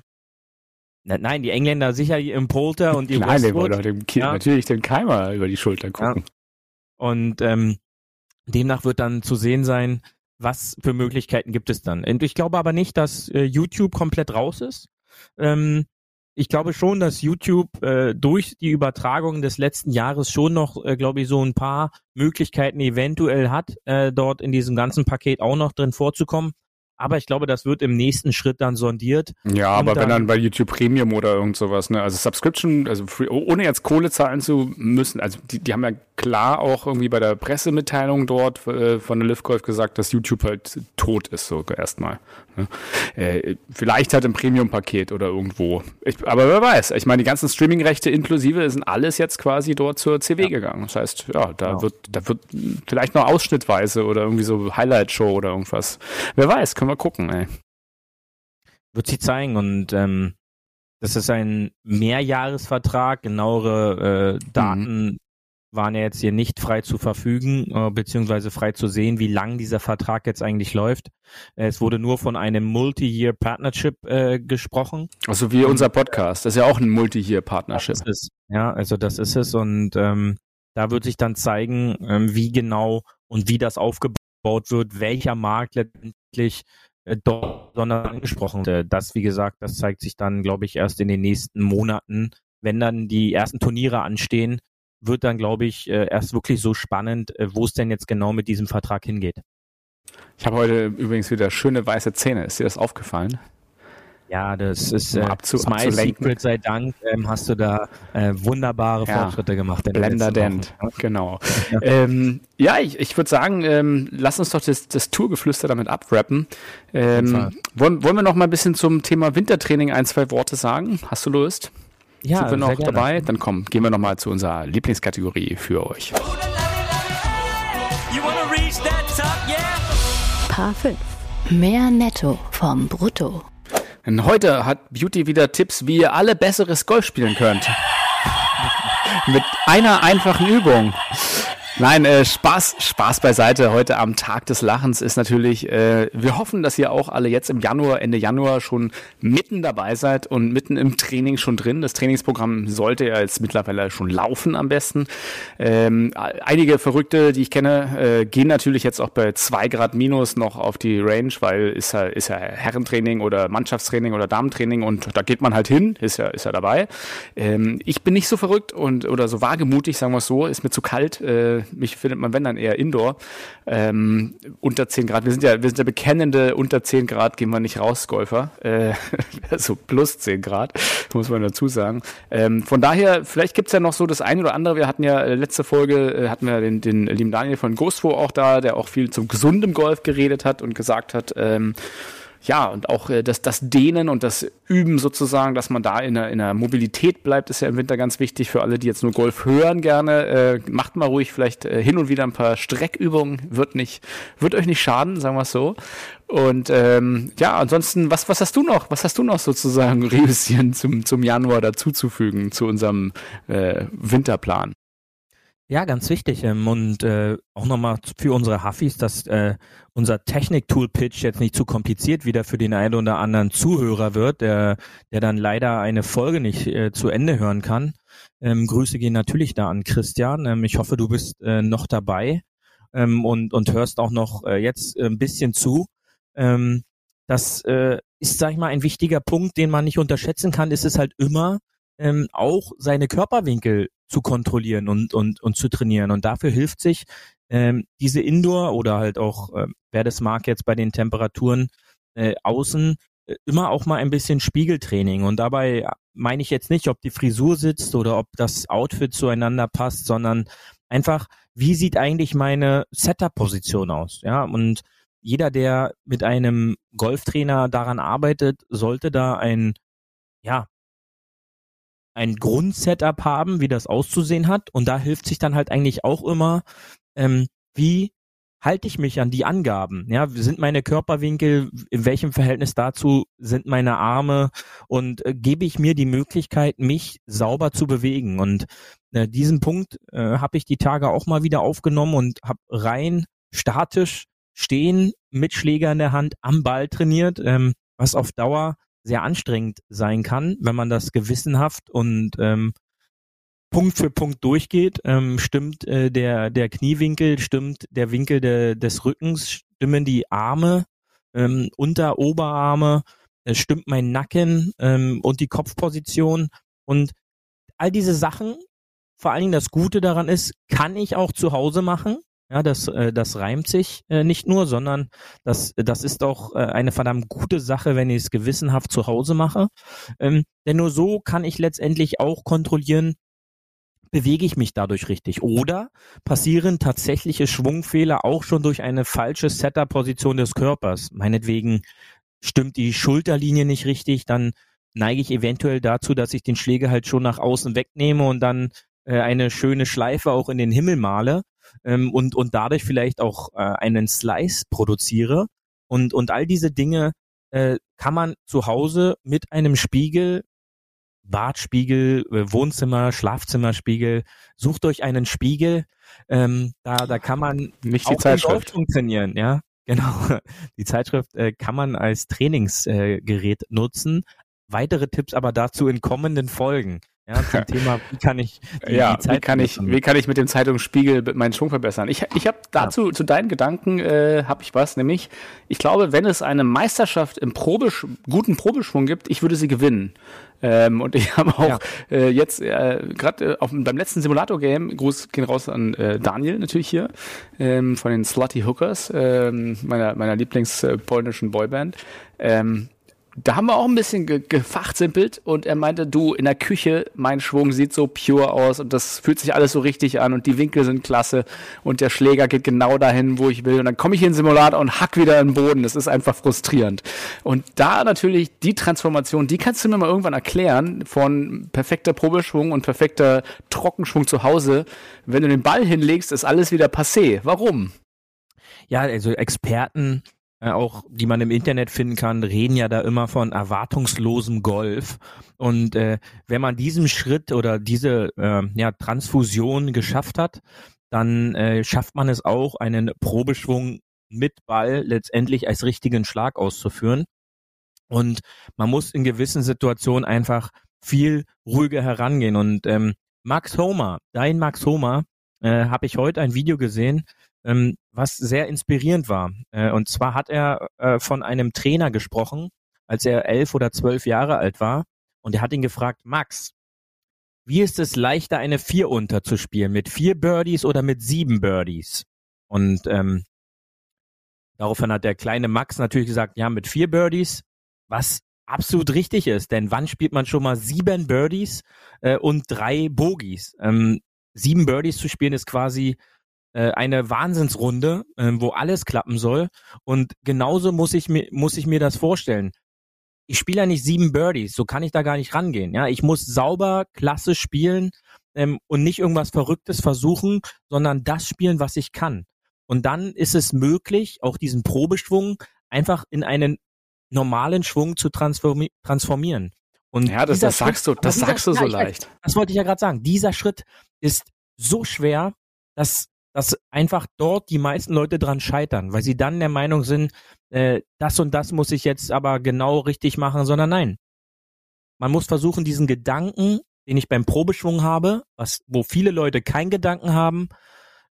Nein, die Engländer sicher im Polter und die Nein, der wollte dem kind, ja. natürlich den Keimer über die Schulter gucken. Ja. Und ähm, demnach wird dann zu sehen sein, was für Möglichkeiten gibt es dann. Und ich glaube aber nicht, dass äh, YouTube komplett raus ist. Ähm, ich glaube schon, dass YouTube äh, durch die Übertragung des letzten Jahres schon noch, äh, glaube ich, so ein paar Möglichkeiten eventuell hat, äh, dort in diesem ganzen Paket auch noch drin vorzukommen. Aber ich glaube, das wird im nächsten Schritt dann sondiert. Ja, aber dann, wenn dann bei YouTube Premium oder irgend sowas, ne? Also Subscription, also free, ohne jetzt Kohle zahlen zu müssen, also die, die haben ja klar auch irgendwie bei der Pressemitteilung dort äh, von der LiveGolf gesagt, dass YouTube halt tot ist, so erstmal. Ne? Äh, vielleicht halt im Premium-Paket oder irgendwo. Ich, aber wer weiß. Ich meine, die ganzen Streaming-Rechte inklusive sind alles jetzt quasi dort zur CW ja. gegangen. Das heißt, ja, da genau. wird, da wird vielleicht noch ausschnittweise oder irgendwie so Highlight-Show oder irgendwas. Wer weiß, können wir gucken, ey. Wird sie zeigen und ähm, das ist ein Mehrjahresvertrag, genauere äh, Daten mhm waren ja jetzt hier nicht frei zu verfügen, äh, beziehungsweise frei zu sehen, wie lang dieser Vertrag jetzt eigentlich läuft. Es wurde nur von einem Multi-Year Partnership äh, gesprochen. Also wie unser Podcast, das ist ja auch ein Multi-Year Partnership. Ja, also das ist es und ähm, da wird sich dann zeigen, ähm, wie genau und wie das aufgebaut wird, welcher Markt letztendlich äh, dort sondern angesprochen wird. Das, wie gesagt, das zeigt sich dann, glaube ich, erst in den nächsten Monaten, wenn dann die ersten Turniere anstehen, wird dann, glaube ich, äh, erst wirklich so spannend, äh, wo es denn jetzt genau mit diesem Vertrag hingeht. Ich habe heute übrigens wieder schöne weiße Zähne. Ist dir das aufgefallen? Ja, das ist Um äh, abzu- Smile. Secret sei Dank ähm, hast du da äh, wunderbare Ja. Fortschritte gemacht. Blender Dent, Wochen. genau. ähm, ja, ich, ich würde sagen, ähm, lass uns doch das, das Tourgeflüster damit abwrappen. Ähm, wollen, wollen wir noch mal ein bisschen zum Thema Wintertraining ein, zwei Worte sagen? Hast du Lust? Ja, Sind wir noch sehr gerne. dabei? Dann komm, gehen wir noch mal zu unserer Lieblingskategorie für euch. Top, yeah? Paar 5. Mehr Netto vom Brutto. Denn heute hat Beauty wieder Tipps, wie ihr alle besseres Golf spielen könnt. Mit einer einfachen Übung. Nein, äh, Spaß, Spaß beiseite. Heute am Tag des Lachens ist natürlich, äh, wir hoffen, dass ihr auch alle jetzt im Januar, Ende Januar schon mitten dabei seid und mitten im Training schon drin. Das Trainingsprogramm sollte ja jetzt mittlerweile schon laufen am besten. Ähm, einige Verrückte, die ich kenne, äh, gehen natürlich jetzt auch bei zwei Grad minus noch auf die Range, weil ist ja, ist ja Herrentraining oder Mannschaftstraining oder Damentraining und da geht man halt hin, ist ja, ist ja dabei. Ähm, ich bin nicht so verrückt und oder so wagemutig, sagen wir es so, ist mir zu kalt. Äh, mich findet man, wenn dann eher Indoor. Ähm, unter 10 Grad. Wir sind ja, wir sind ja bekennende, unter 10 Grad gehen wir nicht raus, Golfer. Äh, so plus 10 Grad, muss man dazu sagen. Ähm, von daher, vielleicht gibt's ja noch so das eine oder andere. Wir hatten ja äh, letzte Folge, äh, hatten wir den, den lieben Daniel von Ghostwo auch da, der auch viel zum gesundem Golf geredet hat und gesagt hat, ähm, ja, und auch äh, das, das Dehnen und das Üben sozusagen, dass man da in der, in der Mobilität bleibt, ist ja im Winter ganz wichtig für alle, die jetzt nur Golf hören gerne. Äh, macht mal ruhig vielleicht äh, hin und wieder ein paar Streckübungen, wird nicht, wird euch nicht schaden, sagen wir es so. Und ähm, ja, ansonsten, was, was hast du noch? Was hast du noch sozusagen, Rüschen, zum, zum Januar dazuzufügen zu unserem äh, Winterplan? Ja, ganz wichtig. Ähm, und äh, auch nochmal für unsere Huffis, dass äh, unser Technik-Tool-Pitch jetzt nicht zu kompliziert wieder für den einen oder anderen Zuhörer wird, der, der dann leider eine Folge nicht äh, zu Ende hören kann. Ähm, Grüße gehen natürlich da an Christian. Ähm, ich hoffe, du bist äh, noch dabei ähm, und, und hörst auch noch äh, jetzt ein bisschen zu. Ähm, das äh, ist, sag ich mal, ein wichtiger Punkt, den man nicht unterschätzen kann. Ist es halt immer ähm, auch seine Körperwinkel zu kontrollieren und, und, und zu trainieren. Und dafür hilft sich ähm, diese Indoor oder halt auch, äh, wer das mag jetzt bei den Temperaturen äh, außen, äh, immer auch mal ein bisschen Spiegeltraining. Und dabei meine ich jetzt nicht, ob die Frisur sitzt oder ob das Outfit zueinander passt, sondern einfach, wie sieht eigentlich meine Setup-Position aus? Ja, und jeder, der mit einem Golftrainer daran arbeitet, sollte da ein, ja, ein Grundsetup haben, wie das auszusehen hat. Und da hilft sich dann halt eigentlich auch immer, ähm, wie halte ich mich an die Angaben? Ja, sind meine Körperwinkel, in welchem Verhältnis dazu sind meine Arme und äh, gebe ich mir die Möglichkeit, mich sauber zu bewegen? Und äh, diesen Punkt äh, habe ich die Tage auch mal wieder aufgenommen und habe rein statisch stehen mit Schläger in der Hand am Ball trainiert, ähm, was auf Dauer sehr anstrengend sein kann, wenn man das gewissenhaft und ähm, Punkt für Punkt durchgeht. Ähm, stimmt äh, der, der Kniewinkel, stimmt der Winkel de, des Rückens, stimmen die Arme, ähm, Unter-, Oberarme, äh, stimmt mein Nacken ähm, und die Kopfposition. Und all diese Sachen, vor allen Dingen das Gute daran ist, kann ich auch zu Hause machen. Ja, das, äh, das reimt sich äh, nicht nur, sondern das, das ist auch äh, eine verdammt gute Sache, wenn ich es gewissenhaft zu Hause mache. Ähm, denn nur so kann ich letztendlich auch kontrollieren, bewege ich mich dadurch richtig? Oder passieren tatsächliche Schwungfehler auch schon durch eine falsche Setup-Position des Körpers? Meinetwegen stimmt die Schulterlinie nicht richtig, dann neige ich eventuell dazu, dass ich den Schläger halt schon nach außen wegnehme und dann äh, eine schöne Schleife auch in den Himmel male ähm, und, und dadurch vielleicht auch äh, einen Slice produziere. Und, und all diese Dinge äh, kann man zu Hause mit einem Spiegel Badspiegel, äh, Wohnzimmer, Schlafzimmerspiegel. Sucht euch einen Spiegel. Ähm, da, da kann man Nicht die Zeitschrift. Trainieren, ja. Genau. Die Zeitschrift äh, kann man als Trainingsgerät äh, nutzen. Weitere Tipps aber dazu in kommenden Folgen. Ja, zum Thema, wie kann ich die, ja, die Zeit wie kann ich, wie kann ich mit dem Zeitungsspiegel meinen Schwung verbessern? Ich, ich habe dazu, zu deinen Gedanken, äh, habe ich was, nämlich, ich glaube, wenn es eine Meisterschaft im Probesch guten Probeschwung gibt, ich würde sie gewinnen. Ähm, und ich habe auch Ja. äh, jetzt äh, gerade äh, beim letzten Simulator-Game, Gruß gehen raus an äh, Daniel natürlich hier, ähm, von den Slutty Hookers, ähm, meiner, meiner Lieblings äh, Boyband. Ähm, da haben wir auch ein bisschen ge gefachsimpelt und er meinte, du, in der Küche, mein Schwung sieht so pure aus und das fühlt sich alles so richtig an und die Winkel sind klasse und der Schläger geht genau dahin, wo ich will und dann komme ich in den Simulator und hack wieder in den Boden. Das ist einfach frustrierend. Und da natürlich die Transformation, die kannst du mir mal irgendwann erklären von perfekter Probeschwung und perfekter Trockenschwung zu Hause. Wenn du den Ball hinlegst, ist alles wieder passé. Warum? Ja, also Experten auch die man im Internet finden kann, reden ja da immer von erwartungslosem Golf. Und äh, wenn man diesen Schritt oder diese äh, ja, Transfusion geschafft hat, dann äh, schafft man es auch, einen Probeschwung mit Ball letztendlich als richtigen Schlag auszuführen. Und man muss in gewissen Situationen einfach viel ruhiger herangehen. Und ähm, Max Homer, dein Max Homer, äh, habe ich heute ein Video gesehen, ähm, was sehr inspirierend war. Äh, und zwar hat er äh, von einem Trainer gesprochen, als er elf oder zwölf Jahre alt war. Und er hat ihn gefragt, Max, wie ist es leichter, eine Vier unter zu spielen? Mit vier Birdies oder mit sieben Birdies? Und ähm, daraufhin hat der kleine Max natürlich gesagt, ja, mit vier Birdies, was absolut richtig ist. Denn wann spielt man schon mal sieben Birdies äh, und drei Bogies? Ähm, sieben Birdies zu spielen ist quasi äh, eine Wahnsinnsrunde, äh, wo alles klappen soll. Und genauso muss ich mir, muss ich mir das vorstellen. Ich spiele ja nicht sieben Birdies, so kann ich da gar nicht rangehen. Ja, ich muss sauber, klasse spielen ähm, und nicht irgendwas Verrücktes versuchen, sondern das spielen, was ich kann. Und dann ist es möglich, auch diesen Probeschwung einfach in einen normalen Schwung zu transformi transformieren. Und Ja, das, das sagst du, Schritt- das sagst du so ja, ich weiß, leicht. Das wollte ich ja gerade sagen. Dieser Schritt ist so schwer, dass, dass einfach dort die meisten Leute dran scheitern, weil sie dann der Meinung sind, äh, das und das muss ich jetzt aber genau richtig machen, sondern nein. Man muss versuchen, diesen Gedanken, den ich beim Probeschwung habe, was, wo viele Leute keinen Gedanken haben,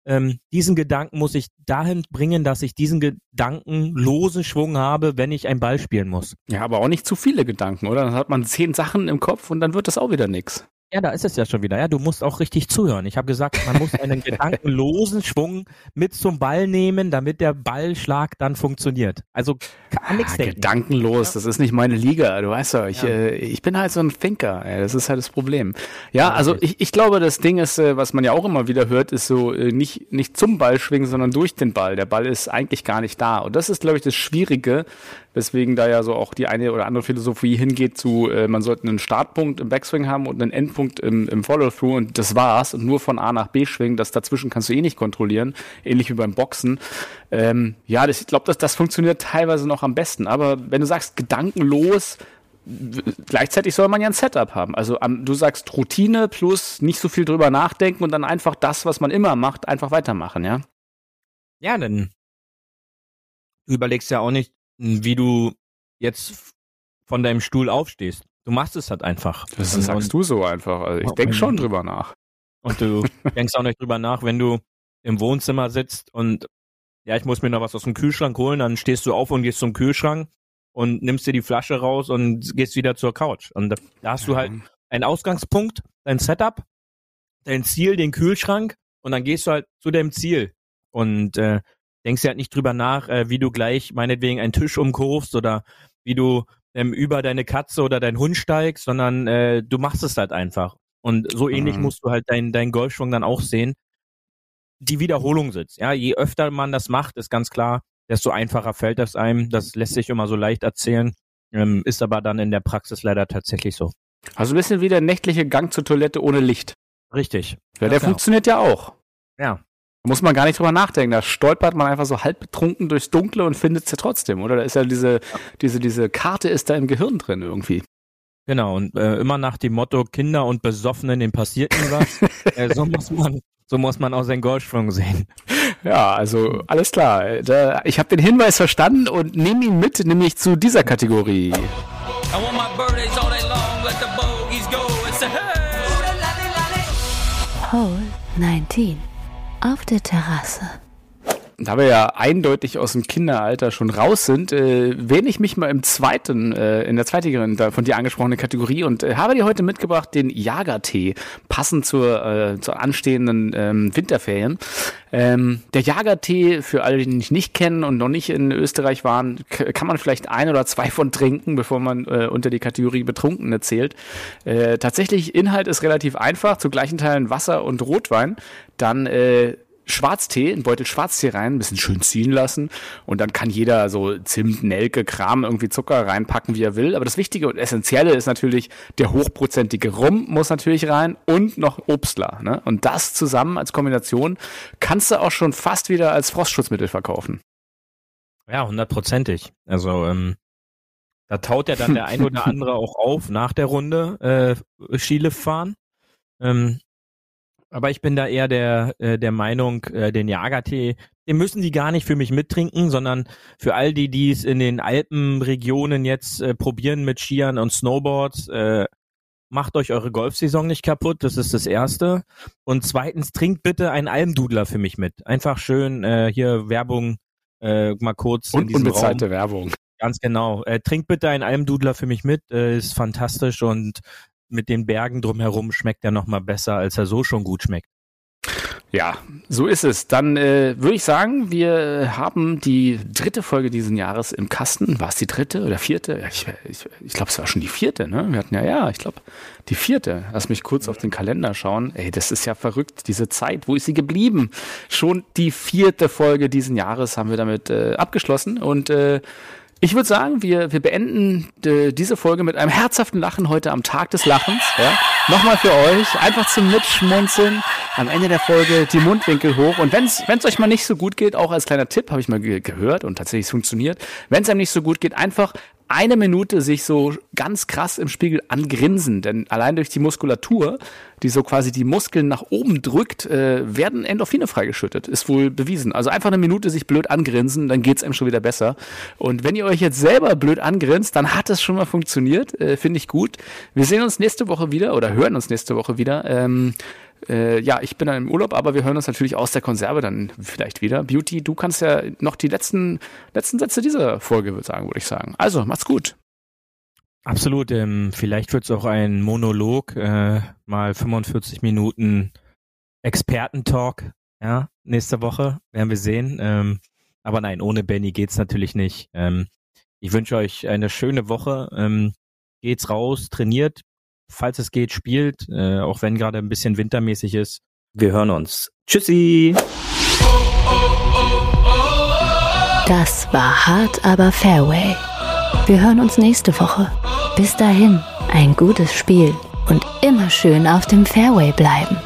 ähm, diesen Gedanken muss ich dahin bringen, dass ich diesen Gedanken losen Schwung habe, wenn ich einen Ball spielen muss. Ja, aber auch nicht zu viele Gedanken, oder? Dann hat man zehn Sachen im Kopf und dann wird das auch wieder nix. Ja, da ist es ja schon wieder. Ja, du musst auch richtig zuhören. Ich habe gesagt, man muss einen gedankenlosen Schwung mit zum Ball nehmen, damit der Ballschlag dann funktioniert. Also kann nichts Ah, denken. gedankenlos, das ist nicht meine Liga, du weißt ja, ich, Ja. äh, ich bin halt so ein Thinker, ey, das ist halt das Problem. Ja, also ich, ich glaube, das Ding ist, äh, was man ja auch immer wieder hört, ist so äh, nicht, nicht zum Ball schwingen, sondern durch den Ball. Der Ball ist eigentlich gar nicht da. Und das ist, glaube ich, das Schwierige, weswegen da ja so auch die eine oder andere Philosophie hingeht zu, äh, man sollte einen Startpunkt im Backswing haben und einen Endpunkt im, im Follow-Through und das war's und nur von A nach B schwingen, das dazwischen kannst du eh nicht kontrollieren, ähnlich wie beim Boxen. Ähm, ja, das, ich glaube, das, das funktioniert teilweise noch am besten, aber wenn du sagst, gedankenlos, gleichzeitig soll man ja ein Setup haben. Also du sagst Routine plus nicht so viel drüber nachdenken und dann einfach das, was man immer macht, einfach weitermachen, ja? Ja, denn du überlegst ja auch nicht, wie du jetzt von deinem Stuhl aufstehst. Du machst es halt einfach. Das und, sagst du so einfach. Also ich Oh, denke mein schon Gott. drüber nach. Und du denkst auch nicht drüber nach, wenn du im Wohnzimmer sitzt und ja, ich muss mir noch was aus dem Kühlschrank holen, dann stehst du auf und gehst zum Kühlschrank und nimmst dir die Flasche raus und gehst wieder zur Couch. Und da da hast du halt einen Ausgangspunkt, dein Setup, dein Ziel, den Kühlschrank und dann gehst du halt zu deinem Ziel und äh, denkst dir halt nicht drüber nach, äh, wie du gleich meinetwegen einen Tisch umkurvst oder wie du ähm, über deine Katze oder deinen Hund steigst, sondern äh, du machst es halt einfach. Und so ähnlich Mhm. musst du halt deinen dein Golfschwung dann auch sehen. Die Wiederholung sitzt. Ja, je öfter man das macht, ist ganz klar, desto einfacher fällt das einem. Das lässt sich immer so leicht erzählen, ähm, ist aber dann in der Praxis leider tatsächlich so. Also ein bisschen wie der nächtliche Gang zur Toilette ohne Licht. Richtig. Ja, der klar. funktioniert ja auch. Ja. Da muss man gar nicht drüber nachdenken. Da stolpert man einfach so halb betrunken durchs Dunkle und findet es ja trotzdem, oder? Da ist ja diese, diese, diese Karte ist da im Gehirn drin irgendwie. Genau, und äh, immer nach dem Motto Kinder und Besoffenen, dem passiert nie was. äh, so muss man, so muss man auch seinen Golfschwung sehen. Ja, also alles klar. Da, ich habe den Hinweis verstanden und nehme ihn mit, nämlich zu dieser Kategorie. I want my birthdays all day long, let the bogeys go. It's a hey. Hole 19. Auf der Terrasse. Da wir ja eindeutig aus dem Kinderalter schon raus sind, äh, wähle ich mich mal im zweiten, äh, in der zweitigen von dir angesprochenen Kategorie und äh, habe dir heute mitgebracht den Jagertee, passend zur, äh, zur anstehenden ähm, Winterferien. Ähm, der Jagertee, für alle, die ihn nicht kennen und noch nicht in Österreich waren, kann man vielleicht ein oder zwei von trinken, bevor man äh, unter die Kategorie Betrunkene zählt. Äh, tatsächlich, Inhalt ist relativ einfach, zu gleichen Teilen Wasser und Rotwein. Dann äh, Schwarztee, einen Beutel Schwarztee rein, ein bisschen schön ziehen lassen und dann kann jeder so Zimt, Nelke, Kram, irgendwie Zucker reinpacken, wie er will. Aber das Wichtige und Essentielle ist natürlich, der hochprozentige Rum muss natürlich rein und noch Obstler. Ne? Und das zusammen als Kombination kannst du auch schon fast wieder als Frostschutzmittel verkaufen. Ja, hundertprozentig. Also ähm, da taut ja dann der ein oder andere auch auf nach der Runde äh, Skilift fahren. Ähm, aber ich bin da eher der, äh, der Meinung, äh, den Jagertee, den müssen die gar nicht für mich mittrinken, sondern für all die, die es in den Alpenregionen jetzt äh, probieren mit Skiern und Snowboards, äh, macht euch eure Golfsaison nicht kaputt, das ist das Erste. Und zweitens, trinkt bitte einen Almdudler für mich mit. Einfach schön äh, hier Werbung äh, mal kurz Und in diesem unbezahlte Raum. Werbung. Ganz genau. Äh, trinkt bitte einen Almdudler für mich mit, äh, ist fantastisch und mit den Bergen drumherum schmeckt er nochmal besser, als er so schon gut schmeckt. Ja, so ist es. Dann äh, würde ich sagen, wir haben die dritte Folge diesen Jahres im Kasten. War es die dritte oder vierte? Ich, ich, ich glaube, es war schon die vierte, ne? Wir hatten ja, ja, ich glaube, die vierte. Lass mich kurz auf den Kalender schauen. Ey, das ist ja verrückt, diese Zeit. Wo ist sie geblieben? Schon die vierte Folge diesen Jahres haben wir damit äh, abgeschlossen. Und äh, ich würde sagen, wir, wir beenden äh, diese Folge mit einem herzhaften Lachen heute am Tag des Lachens. Ja? Nochmal für euch, einfach zum Mitschmunzeln. Am Ende der Folge die Mundwinkel hoch. Und wenn es euch mal nicht so gut geht, auch als kleiner Tipp, habe ich mal ge gehört und tatsächlich funktioniert, wenn es einem nicht so gut geht, einfach eine Minute sich so ganz krass im Spiegel angrinsen, denn allein durch die Muskulatur, die so quasi die Muskeln nach oben drückt, äh, werden Endorphine freigeschüttet. Ist wohl bewiesen. Also einfach eine Minute sich blöd angrinsen, dann geht's einem schon wieder besser. Und wenn ihr euch jetzt selber blöd angrinst, dann hat es schon mal funktioniert. Äh, Finde ich gut. Wir sehen uns nächste Woche wieder oder hören uns nächste Woche wieder. Ähm, äh, ja, ich bin dann im Urlaub, aber wir hören uns natürlich aus der Konserve dann vielleicht wieder. Beauty, du kannst ja noch die letzten, letzten Sätze dieser Folge sagen, würde ich sagen. Also, macht's gut. Absolut. Ähm, vielleicht wird es auch ein Monolog, äh, mal 45 Minuten Expertentalk, ja, nächste Woche werden wir sehen. Ähm, aber nein, ohne Benny geht's natürlich nicht. Ähm, ich wünsche euch eine schöne Woche. Ähm, geht's raus, trainiert, falls es geht, spielt, äh, auch wenn gerade ein bisschen wintermäßig ist. Wir hören uns. Tschüssi! Das war hart, aber Fairway. Wir hören uns nächste Woche. Bis dahin, ein gutes Spiel und immer schön auf dem Fairway bleiben.